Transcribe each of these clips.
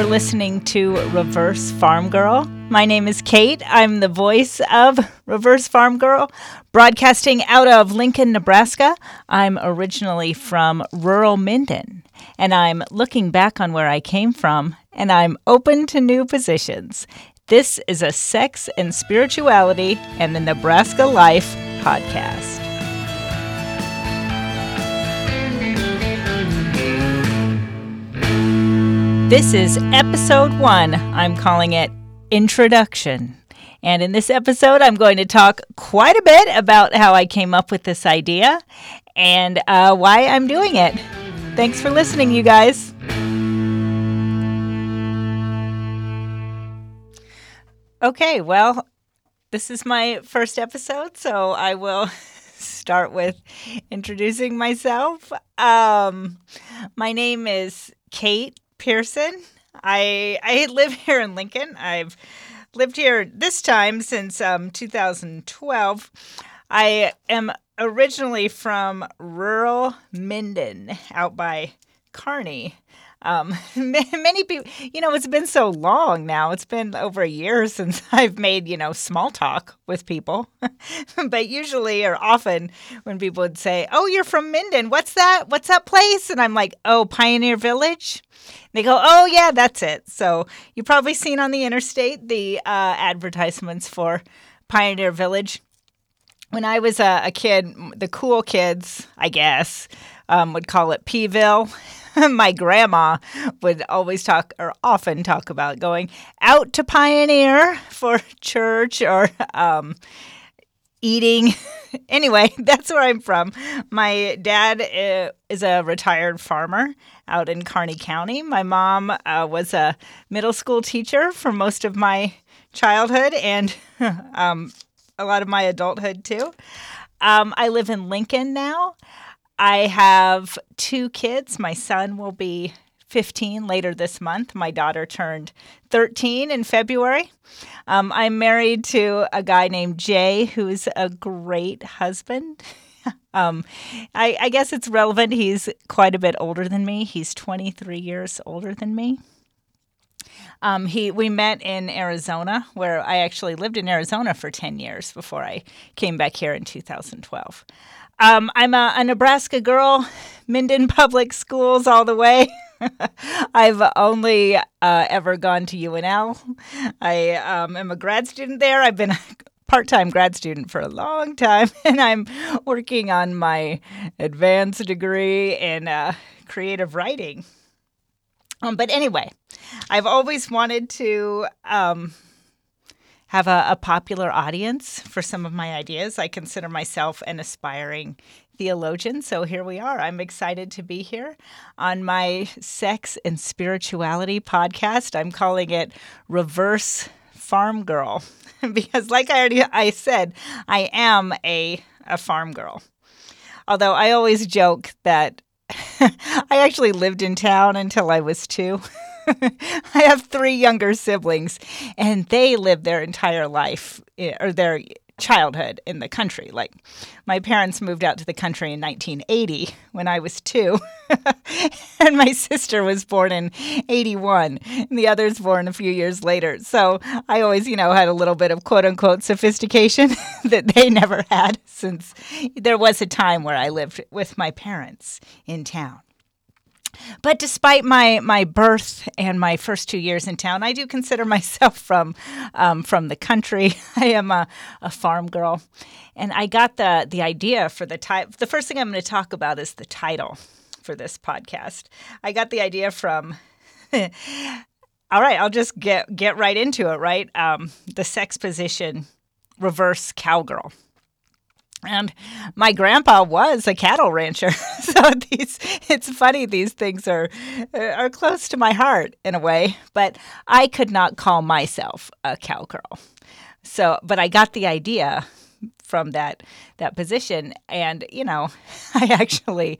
You're listening to Reverse Farm Girl. My name is Kate. I'm the voice of Reverse Farm Girl, broadcasting out of Lincoln, Nebraska. I'm originally from rural Minden, and I'm looking back on where I came from, and I'm open to new positions. This is a sex and spirituality and the Nebraska life podcast. This is episode one. I'm calling it Introduction. And in this episode, I'm going to talk quite a bit about how I came up with this idea and uh, why I'm doing it. Thanks for listening, you guys. Okay, well, this is my first episode, so I will start with introducing myself. Um, my name is Kate Pearson. I I live here in Lincoln. I've lived here this time since um, 2012. I am originally from rural Minden, out by Kearney. Um, many people, you know, it's been so long now. It's been over a year since I've made, you know, small talk with people. but usually or often when people would say, Oh, you're from Minden. What's that? What's that place? And I'm like, Oh, Pioneer Village. They go, Oh, yeah, that's it. So you've probably seen on the interstate the uh, advertisements for Pioneer Village. When I was a, a kid, the cool kids, I guess, um, would call it P-ville. my grandma would always talk or often talk about going out to Pioneer for church or um, eating. anyway, that's where I'm from. My dad uh, is a retired farmer out in Kearney County. My mom uh, was a middle school teacher for most of my childhood and um, a lot of my adulthood too. Um, I live in Lincoln now. I have two kids. My son will be 15 later this month. My daughter turned 13 in February. Um, I'm married to a guy named Jay, who's a great husband. um, I, I guess it's relevant. He's quite a bit older than me. He's 23 years older than me. Um, he we met in Arizona, where I actually lived in Arizona for 10 years before I came back here in 2012. Um, I'm a, a, Nebraska girl, Minden Public Schools all the way. I've only uh, ever gone to UNL. I um, am a grad student there. I've been a part time grad student for a long time, and I'm working on my advanced degree in uh, creative writing. Um, but anyway, I've always wanted to. Um, have a, a popular audience for some of my ideas. I consider myself an aspiring theologian. So here we are. I'm excited to be here on my sex and spirituality podcast. I'm calling it Reverse Farm Girl because like I already I said, I am a a farm girl. Although I always joke that I actually lived in town until I was 2. I have three younger siblings, and they lived their entire life eh, or their childhood in the country. Like my parents moved out to the country in 1980 when I was two, and my sister was born in 81, and the others born a few years later. So I always, you know, had a little bit of quote unquote sophistication that they never had since there was a time where I lived with my parents in town. But despite my my birth and my first two years in town, I do consider myself from um, from the country. I am a, a farm girl, and I got the the idea for the type. The first thing I'm going to talk about is the title for this podcast. I got the idea from. all right, I'll just get get right into it. Right, um, the sex position, reverse cowgirl. And my grandpa was a cattle rancher, so these it's funny these things are are close to my heart in a way, but I could not call myself a cowgirl. So, but I got the idea from that that position and you know, I actually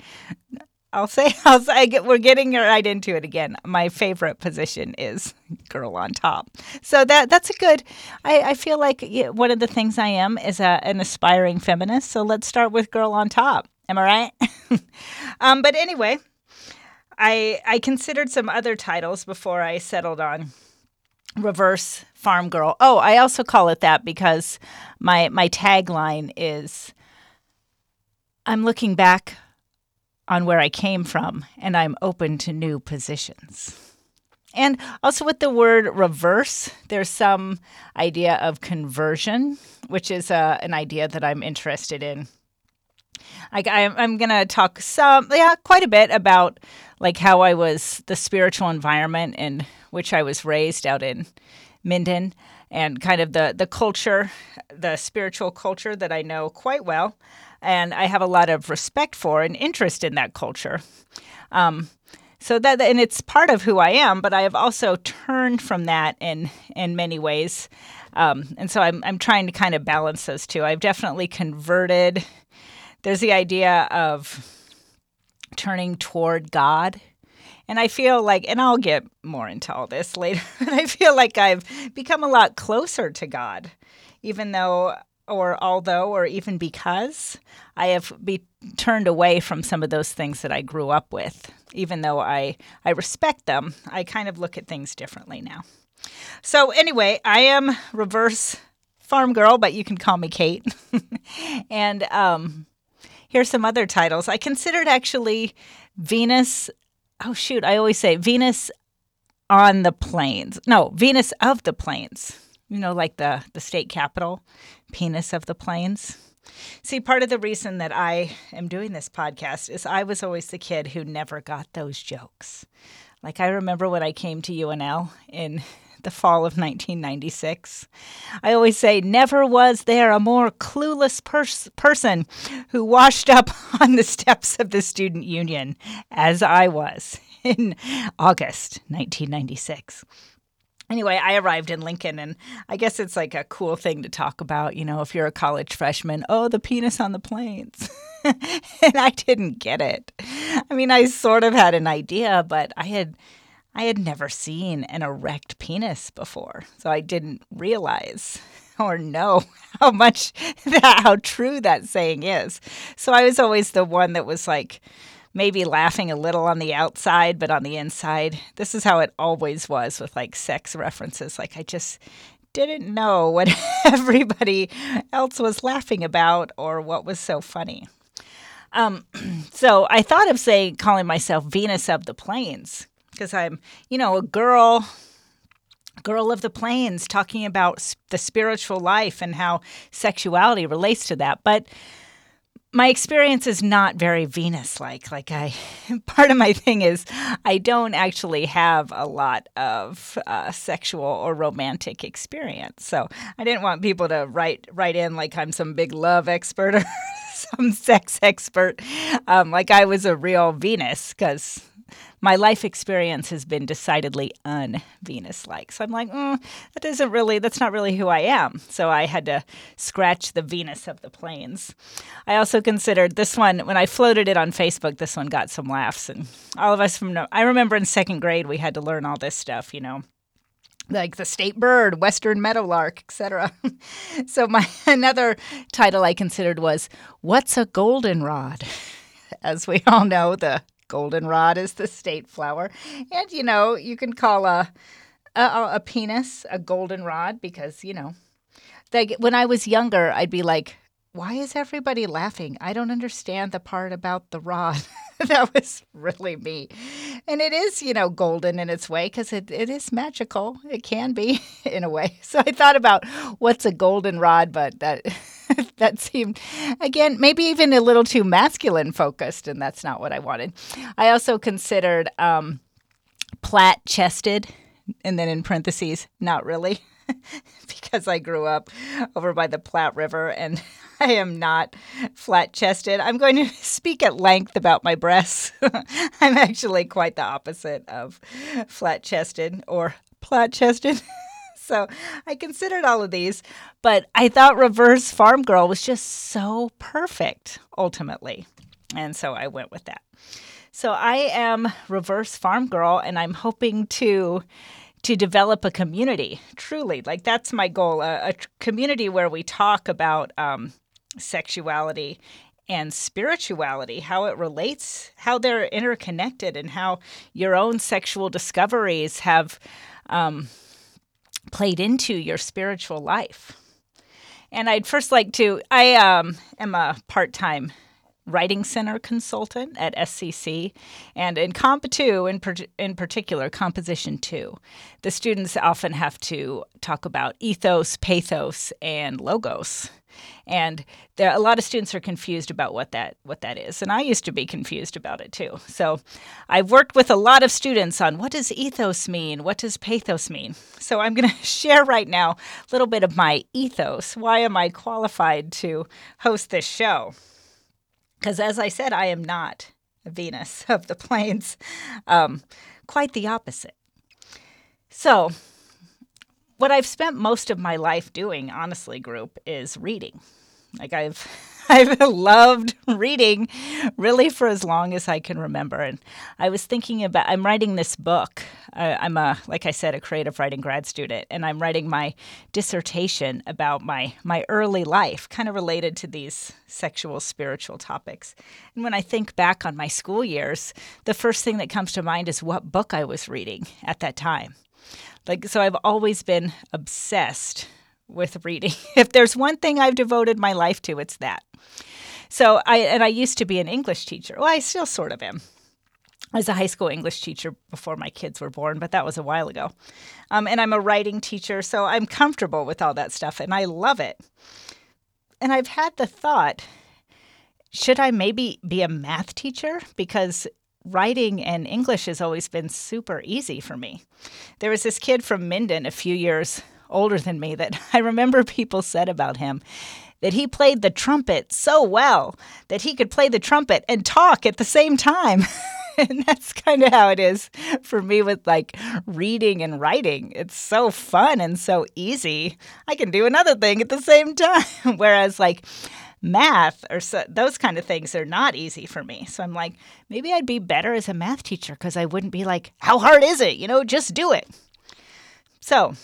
I'll say, I'll say we're getting right into it again. My favorite position is girl on top. So that that's a good. I, I feel like one of the things I am is a, an aspiring feminist. So let's start with girl on top. Am I right? um, but anyway, I I considered some other titles before I settled on reverse farm girl. Oh, I also call it that because my my tagline is I'm looking back on where I came from and I'm open to new positions. And also with the word reverse, there's some idea of conversion, which is uh, an idea that I'm interested in. I, I'm going to talk some, yeah, quite a bit about like how I was the spiritual environment in which I was raised out in Minden, and kind of the the culture, the spiritual culture that I know quite well, and I have a lot of respect for and interest in that culture. Um, so that and it's part of who I am, but I have also turned from that in in many ways, um, and so I'm I'm trying to kind of balance those two. I've definitely converted. There's the idea of turning toward God and I feel like, and I'll get more into all this later, but I feel like I've become a lot closer to God, even though, or although, or even because I have be turned away from some of those things that I grew up with. Even though I, I respect them, I kind of look at things differently now. So, anyway, I am reverse farm girl, but you can call me Kate. and um, here's some other titles. I considered actually Venus oh shoot, I always say Venus on the plains. No, Venus of the plains. You know, like the the state capital, penis of the plains. See, part of the reason that I am doing this podcast is I was always the kid who never got those jokes. Like I remember when I came to UNL in the fall of 1996. I always say, never was there a more clueless pers- person who washed up on the steps of the student union as I was in August 1996 anyway, I arrived in Lincoln, and I guess it's like a cool thing to talk about. You know, if you're a college freshman, oh, the penis on the planes. and I didn't get it. I mean, I sort of had an idea, but I had I had never seen an erect penis before, so I didn't realize or know how much that how true that saying is. So I was always the one that was like maybe laughing a little on the outside, but on the inside, this is how it always was with like sex references. Like I just didn't know what everybody else was laughing about or what was so funny. Um, so I thought of saying calling myself Venus of the Plains because I'm, you know, a girl girl of the plains talking about the spiritual life and how sexuality relates to that but my experience is not very venus like like i part of my thing is i don't actually have a lot of uh, sexual or romantic experience. So i didn't want people to write write in like i'm some big love expert or some sex expert. Um, like i was a real venus because my life experience has been decidedly un Venus like. So I'm like, mm, that isn't really, that's not really who I am. So I had to scratch the Venus of the plains. I also considered this one, when I floated it on Facebook, this one got some laughs. And all of us from, I remember in second grade, we had to learn all this stuff, you know like the state bird, western meadowlark, etc. so my another title I considered was "What's a goldenrod?" As we all know, the goldenrod is the state flower. And, you know, you can call a, a, a penis a goldenrod because, you know, like when I was younger, I'd be like, why is everybody laughing? I don't understand the part about the rod. that was really me. And it is, you know, golden in its way because it, it is magical. It can be in a way. So I thought about what's a goldenrod, but that that seemed again maybe even a little too masculine focused, and that's not what I wanted. I also considered um, plat chested, and then in parentheses, not really. because I grew up over by the Platte River and I am not flat chested. I'm going to speak at length about my breasts. I'm actually quite the opposite of flat chested or plat chested. So I considered all of these, but I thought Reverse Farm Girl was just so perfect ultimately. And so I went with that. So I am Reverse Farm Girl, and I'm hoping to to develop a community truly like that's my goal a, a community where we talk about um, sexuality and spirituality, how it relates, how they're interconnected, and how your own sexual discoveries have um, played into your spiritual life. And I'd first like to, I um, am a part time Writing Center consultant at SCC, and in Comp 2, in, per- in particular, Composition 2, the students often have to talk about ethos, pathos, and logos. And there, a lot of students are confused about what that what that is, and I used to be confused about it too. So, I've worked with a lot of students on what does ethos mean, what does pathos mean. So, I'm going to share right now a little bit of my ethos. Why am I qualified to host this show? Because as I said, I am not a Venus of the plains, um, quite the opposite. So, what I've spent most of my life doing, honestly, group, is reading. Like I've I've loved reading really for as long as I can remember. And I was thinking about, I'm writing this book. Uh, I'm a, like I said, a creative writing grad student, and I'm writing my dissertation about my, my early life, kind of related to these sexual, spiritual topics. And when I think back on my school years, the first thing that comes to mind is what book I was reading at that time. Like, so I've always been obsessed with reading. If there's one thing I've devoted my life to, it's that. So I and I used to be an English teacher. Well, I still sort of am. I was a high school English teacher before my kids were born, but that was a while ago. Um, and I'm a writing teacher, so I'm comfortable with all that stuff, and I love it. And I've had the thought, should I maybe be a math teacher? Because writing and English has always been super easy for me. There was this kid from Minden a few years older than me that I remember people said about him that he played the trumpet so well that he could play the trumpet and talk at the same time. and that's kind of how it is for me with like reading and writing. It's so fun and so easy. I can do another thing at the same time. Whereas, like, math or so, those kind of things are not easy for me. So I'm like, maybe I'd be better as a math teacher because I wouldn't be like, how hard is it? You know, just do it. So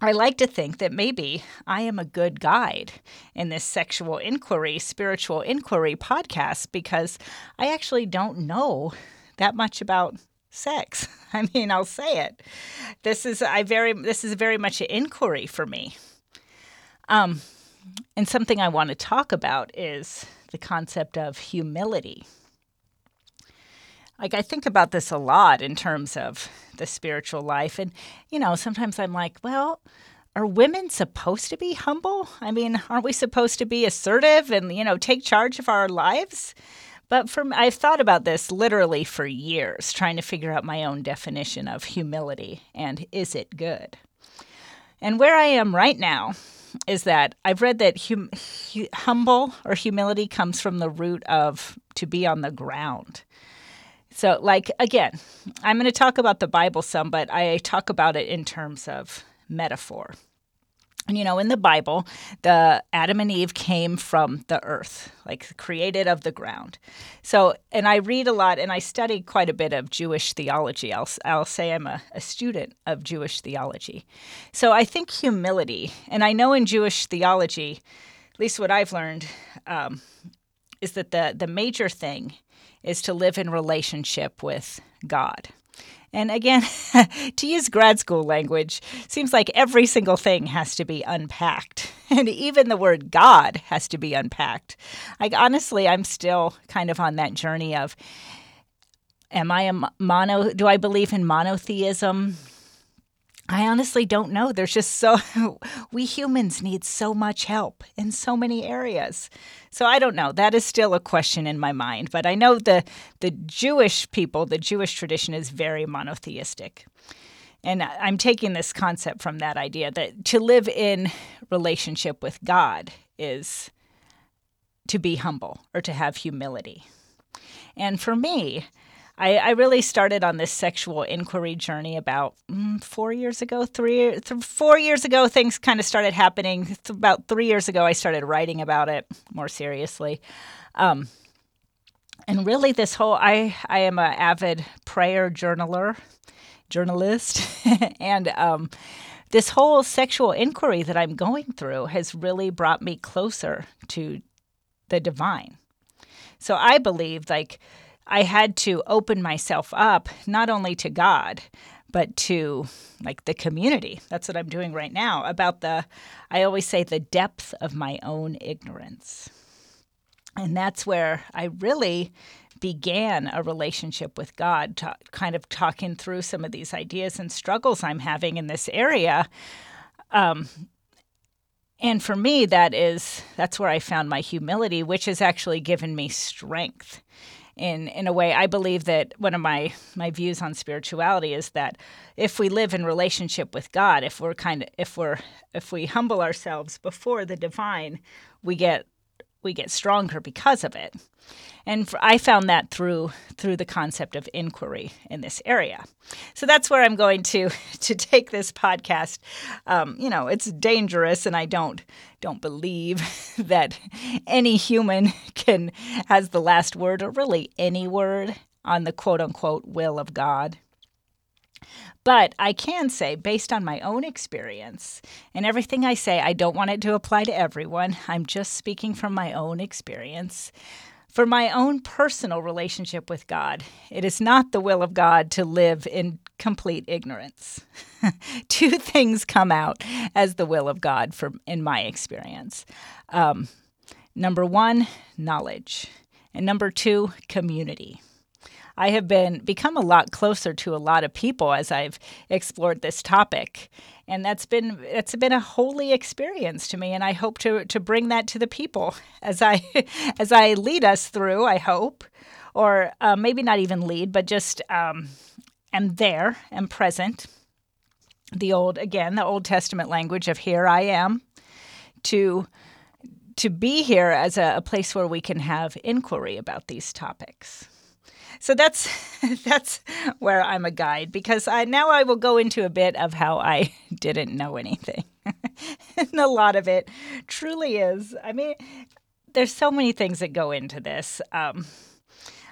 I like to think that maybe I am a good guide in this sexual inquiry, spiritual inquiry podcast because I actually don't know that much about sex. I mean, I'll say it. This is I very this is very much an inquiry for me. Um, and something I want to talk about is the concept of humility. Like I think about this a lot in terms of the spiritual life. And, you know, sometimes I'm like, well, are women supposed to be humble? I mean, aren't we supposed to be assertive and, you know, take charge of our lives? But from I've thought about this literally for years, trying to figure out my own definition of humility and is it good? And where I am right now is that I've read that hum, humble or humility comes from the root of to be on the ground. So, like, again, I'm going to talk about the Bible some, but I talk about it in terms of metaphor. And you know, in the Bible, the Adam and Eve came from the earth, like created of the ground. So, and I read a lot and I study quite a bit of Jewish theology. I'll, I'll say I'm a, a student of Jewish theology. So I think humility, and I know in Jewish theology, at least what I've learned, um, is that the, the major thing is to live in relationship with God. And again, to use grad school language, seems like every single thing has to be unpacked. And even the word God has to be unpacked. Like, honestly, I'm still kind of on that journey of am I a mono, do I believe in monotheism? I honestly don't know. There's just so, we humans need so much help in so many areas. So I don't know. That is still a question in my mind. But I know the, the Jewish people, the Jewish tradition is very monotheistic. And I'm taking this concept from that idea that to live in relationship with God is to be humble or to have humility. And for me, I, I really started on this sexual inquiry journey about mm, four years ago, three, th- four years ago. Things kind of started happening. Th- about three years ago, I started writing about it more seriously. Um, and really, this whole I I am an avid prayer journaler, journalist, and um, this whole sexual inquiry that I'm going through has really brought me closer to the divine So I believe, like I had to open myself up not only to God, but to like the community. That's what I'm doing right now about the, I always say, the depth of my own ignorance. And that's where I really began a relationship with God, ta- kind of talking through some of these ideas and struggles I'm having in this area. Um, and for me, that is that's where I found my humility, which has actually given me strength. In in a way, I believe that one of my my views on spirituality is that if we live in relationship with God, if we're kind of if we're if we humble ourselves before the divine, we get we get stronger because of it. And for, I found that through through the concept of inquiry in this area. So that's where I'm going to to take this podcast. Um, you know, it's dangerous, and I don't don't believe that any human can has the last word, or really any word on the quote unquote will of God. But I can say, based on my own experience, and everything I say, I don't want it to apply to everyone. I'm just speaking from my own experience. For my own personal relationship with God, it is not the will of God to live in complete ignorance. Two things come out as the will of God for, in my experience. Um, number one, knowledge. And number two, community. I have been become a lot closer to a lot of people as I've explored this topic. And that's been it's been a holy experience to me and I hope to to bring that to the people as I as I lead us through, I hope. Or uh, maybe not even lead, but just um, am there, am present. The old again, the Old Testament language of here I am to to be here as a, a, place where we can have inquiry about these topics. So that's that's where I'm a guide because I now I will go into a bit of how I didn't know anything. and a lot of it truly is. I mean, there's so many things that go into this. Um,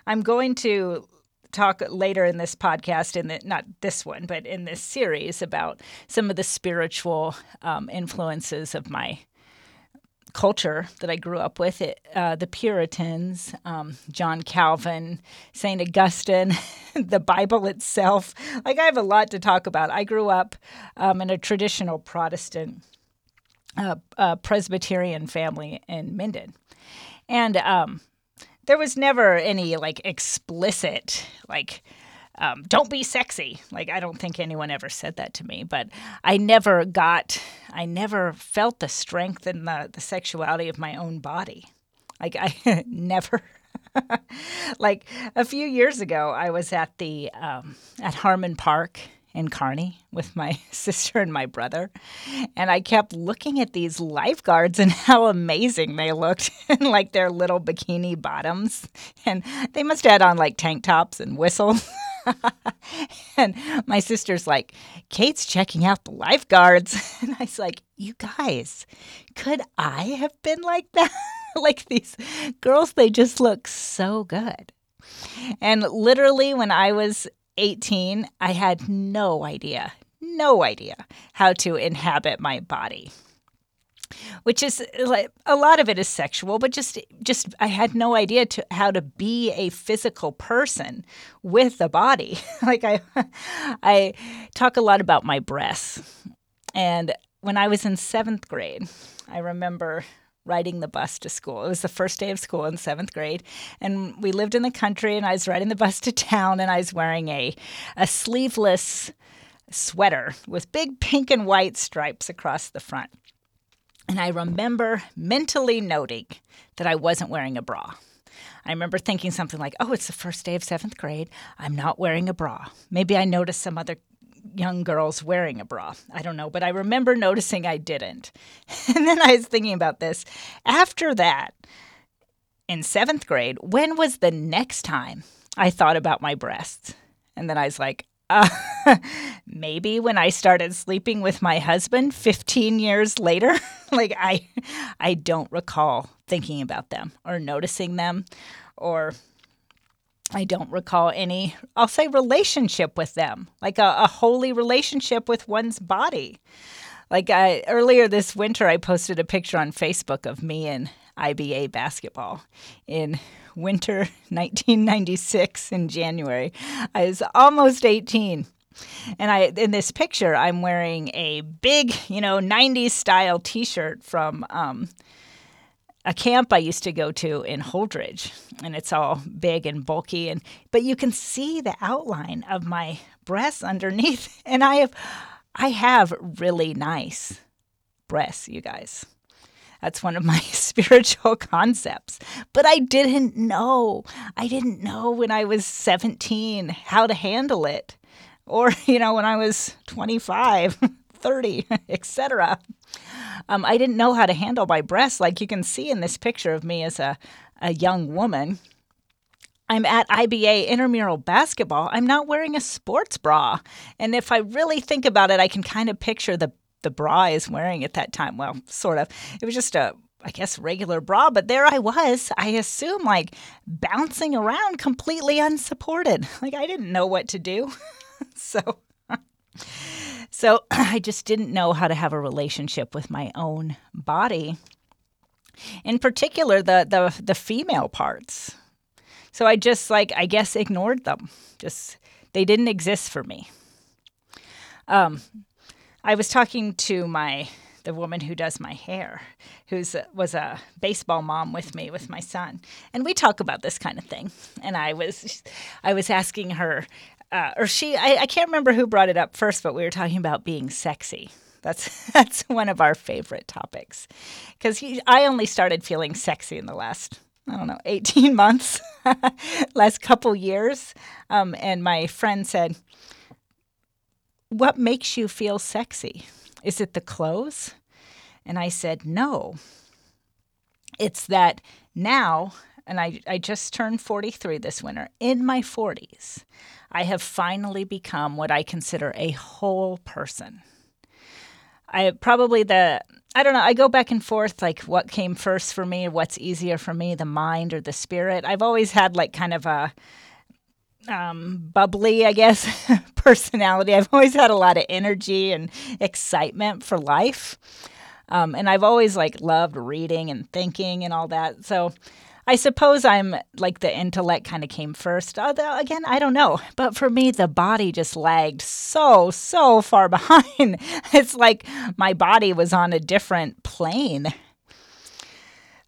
I'm going to talk later in this podcast in the not this one but in this series about some of the spiritual um, influences of my culture that I grew up with, it, uh, the Puritans, um, John Calvin, St. Augustine, the Bible itself. Like, I have a lot to talk about. I grew up um, in a traditional Protestant uh, uh, Presbyterian family in Minden. And um, there was never any like explicit, like, um, don't be sexy. Like, I don't think anyone ever said that to me, but I never got, I never felt the strength and the, the sexuality of my own body. Like, I never. like a few years ago, I was at the um, at Harmon Park in Kearney with my sister and my brother. And I kept looking at these lifeguards and how amazing they looked in like their little bikini bottoms. And they must have had on like tank tops and whistles. and my sister's like, Kate's checking out the lifeguards. And I was like, you guys, could I have been like that? like these girls, they just look so good. And literally, when I was 18, I had no idea, no idea how to inhabit my body which is like a lot of it is sexual but just just i had no idea to how to be a physical person with a body like i i talk a lot about my breasts and when i was in seventh grade i remember riding the bus to school. It was the first day of school in seventh grade, and we lived in the country. And I was riding the bus to town, and I was wearing a a sleeveless sweater with big pink and white stripes across the front. And I remember mentally noting that I wasn't wearing a bra. I remember thinking something like, oh, it's the first day of seventh grade. I'm not wearing a bra. Maybe I noticed some other young girls wearing a bra. I don't know, but I remember noticing I didn't. And then I was thinking about this. After that, in seventh grade, when was the next time I thought about my breasts? And then I was like, uh, maybe when I started sleeping with my husband 15 years later, like I I don't recall thinking about them or noticing them or I don't recall any I'll say relationship with them, like a, a holy relationship with one's body. Like I, earlier this winter, I posted a picture on Facebook of me and IBA basketball in winter 1996 in January. I was almost 18. And I in this picture, I'm wearing a big, you know, 90s style T-shirt from um, a camp I used to go to in Holdrege, and it's all big and bulky, and but you can see the outline of my breasts underneath, and I have, I have really nice breasts, you guys. That's one of my spiritual concepts. But I didn't know. I didn't know when I was 17 how to handle it. Or, you know, when I was 25, 30, etc. Um, I didn't know how to handle my breasts. Like you can see in this picture of me as a, a young woman. I'm at IBA intramural basketball. I'm not wearing a sports bra. And if I really think about it, I can kind of picture the the bra I was wearing at that time. Well, sort of. It was just a, I guess, regular bra, but there I was. I assume like bouncing around completely unsupported. Like I didn't know what to do. so. So I just didn't know how to have a relationship with my own body. In particular, the the the female parts. So I just like I guess ignored them. Just they didn't exist for me. Um, I was talking to my the woman who does my hair, who's was a baseball mom with me with my son, and we talk about this kind of thing. And I was I was asking her, uh, or she I, I can't remember who brought it up first, but we were talking about being sexy. That's that's one of our favorite topics, because I only started feeling sexy in the last I don't know, 18 months, last couple years. Um, and my friend said, what makes you feel sexy? Is it the clothes? And I said, No. It's that now, and I, I just turned 43 this winter, in my 40s, I have finally become what I consider a whole person. I probably the I don't know. I go back and forth like what came first for me, what's easier for me, the mind or the spirit. I've always had like kind of a um, bubbly, I guess, personality. I've always had a lot of energy and excitement for life. Um, and I've always like loved reading and thinking and all that. So I suppose I'm like the intellect kind of came first. Although, again, I don't know. But for me, the body just lagged so, so far behind. it's like my body was on a different plane.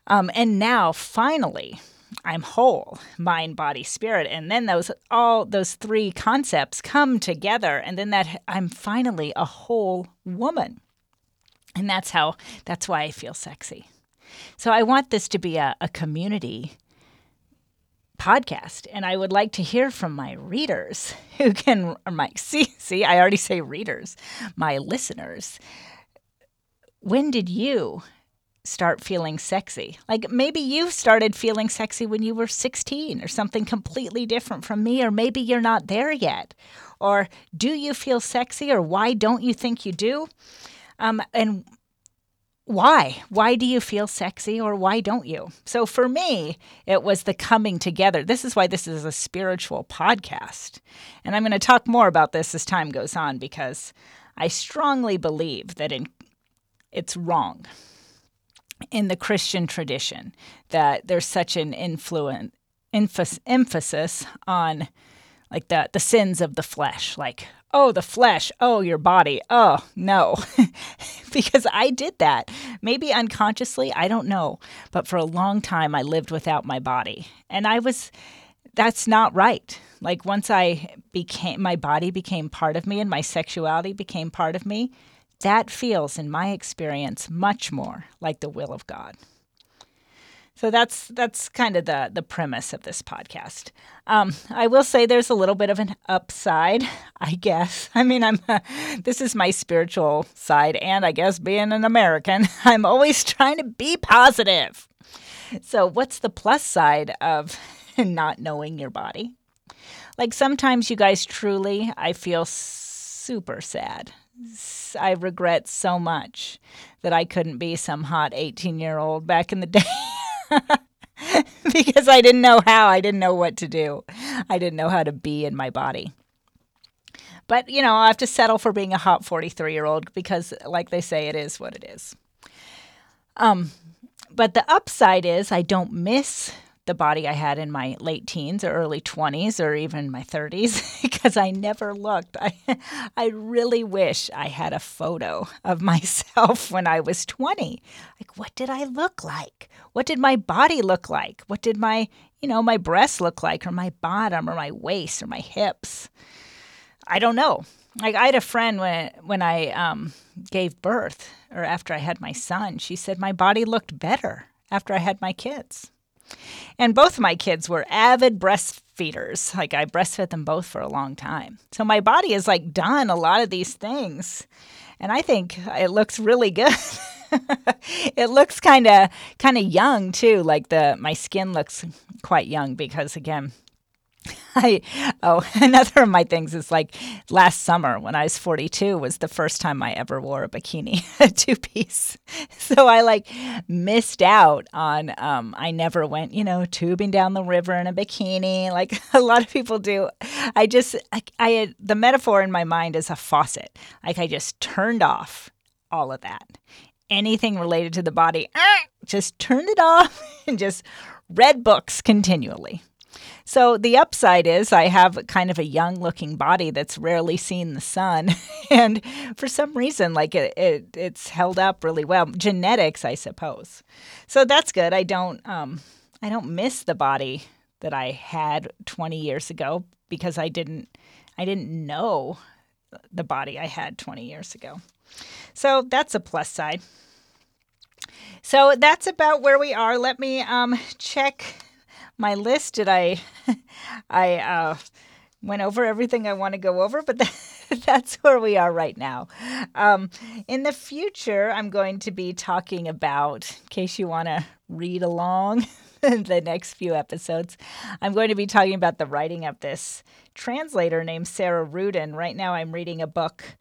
Um, and now, finally, I'm whole, mind, body, spirit. And then those all those three concepts come together and then that I'm finally a whole woman. And that's how that's why I feel sexy. So I want this to be a, a community podcast and I would like to hear from my readers who can or my see see I already say readers, my listeners. When did you start feeling sexy. Like maybe you started feeling sexy when you were 16 or something completely different from me, or maybe you're not there yet. Or do you feel sexy, or why don't you think you do? Um, and why? Why do you feel sexy or why don't you? So for me, it was the coming together. This is why this is a spiritual podcast. And I'm going to talk more about this as time goes on because I strongly believe that in, it's wrong in the Christian tradition that there's such an influence emphasis on like the the sins of the flesh like oh the flesh oh your body oh no. Because i did that. Maybe unconsciously i don't know but for a long time i lived without my body. And i was that's not right. Like once i became my body became part of me and my sexuality became part of me that feels, in my experience, much more like the will of God. So that's that's kind of the the premise of this podcast. Um, I will say there's a little bit of an upside, I guess. I mean, I'm uh, this is my spiritual side, and I guess being an American, I'm always trying to be positive. So, what's the plus side of not knowing your body? Like sometimes, you guys, truly, I feel super sad I regret so much that I couldn't be some hot 18 year old back in the day. because I didn't know how. I didn't know what to do. I didn't know how to be in my body. But, you know, I have to settle for being a hot 43 year old because, like they say, it is what it is. Um, but the upside is I don't miss the body I had in my late teens or early 20s or even my 30s because I never looked. I, I really wish I had a photo of myself when I was 20. Like, what did I look like? What did my body look like? What did my, you know, my breasts look like or my bottom or my waist or my hips? I don't know. Like I had a friend when when I um, gave birth or after I had my son, she said my body looked better after I had my kids. And both of my kids were avid breastfeeders. Like I breastfed them both for a long time. So my body has like done a lot of these things. And I think it looks really good. it looks kind of kind of young too. Like the my skin looks quite young because again, I oh another of my things is like last summer when I was 42 was the first time I ever wore a bikini, a two piece. So I like missed out on um I never went, you know, tubing down the river in a bikini like a lot of people do. I just I, I had the metaphor in my mind is a faucet. Like I just turned off all of that. Anything related to the body, just turned it off and just read books continually. So the upside is I have kind of a young looking body that's rarely seen the sun. and for some reason, like it, it, it's held up really well. Genetics, I suppose. So that's good. I don't um, I don't miss the body that I had 20 years ago because I didn't I didn't know the body I had 20 years ago. So that's a plus side. So that's about where we are. Let me um, check my list. Did I? I uh, went over everything I want to go over, but that's where we are right now. Um, in the future, I'm going to be talking about, in case you want to read along the next few episodes, I'm going to be talking about the writing of this translator named Sarah Ruden. Right now, I'm reading a book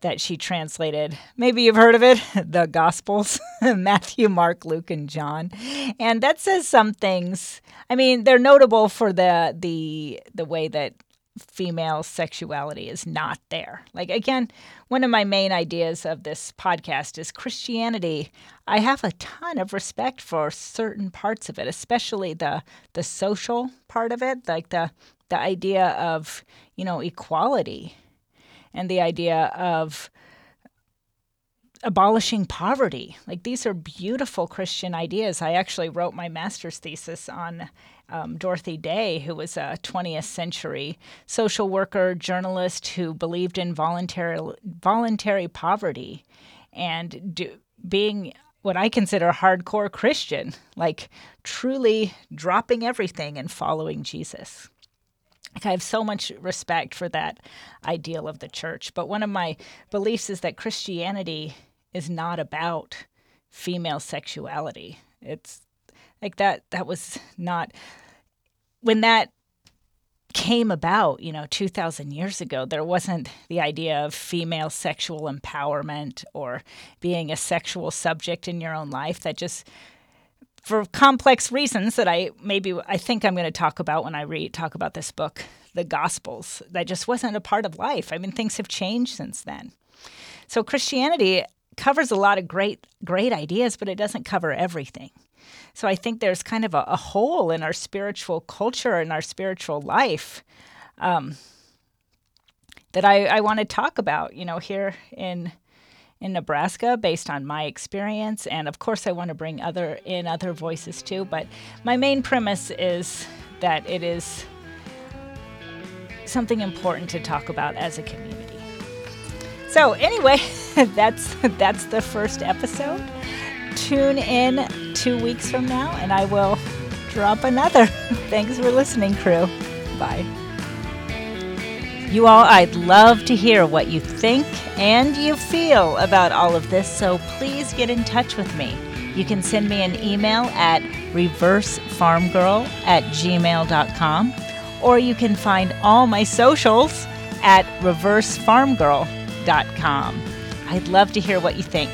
that she translated. Maybe you've heard of it, the Gospels, Matthew, Mark, Luke, and John. And that says some things. I mean, they're notable for the the the way that female sexuality is not there. Like again, one of my main ideas of this podcast is Christianity. I have a ton of respect for certain parts of it, especially the the social part of it, like the the idea of, you know, equality and the idea of abolishing poverty. Like these are beautiful Christian ideas. I actually wrote my master's thesis on um, Dorothy Day, who was a 20th century social worker, journalist who believed in voluntary voluntary poverty and do, being what I consider hardcore Christian, like truly dropping everything and following Jesus. I have so much respect for that ideal of the church. But one of my beliefs is that Christianity is not about female sexuality. It's like that, that was not, when that came about, you know, 2,000 years ago, there wasn't the idea of female sexual empowerment or being a sexual subject in your own life that just for complex reasons that I maybe I think I'm going to talk about when I read talk about this book, the Gospels. That just wasn't a part of life. I mean, things have changed since then. So Christianity covers a lot of great great ideas, but it doesn't cover everything. So I think there's kind of a, a hole in our spiritual culture and our spiritual life um, that I, I want to talk about. You know, here in in Nebraska based on my experience. And of course, I want to bring other in other voices too. But my main premise is that it is something important to talk about as a community. So anyway, that's that's the first episode. Tune in two weeks from now, and I will drop another. Thanks for listening, crew. Bye. You all, I'd love to hear what you think and you feel about all of this, so please get in touch with me. You can send me an email at reversefarmgirl at gmail.com, or you can find all my socials at reversefarmgirl.com. I'd love to hear what you think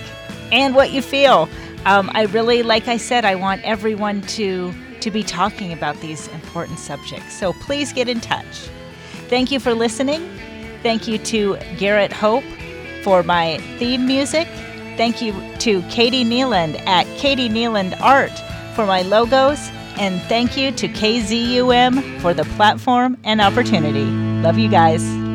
and what you feel. Um, I really, like I said, I want everyone to to be talking about these important subjects. So please get in touch. Thank you for listening. Thank you to Garrett Hope for my theme music. Thank you to Katie Nealand at Katie Nealand Art for my logos. And thank you to KZUM for the platform and opportunity. Love you guys.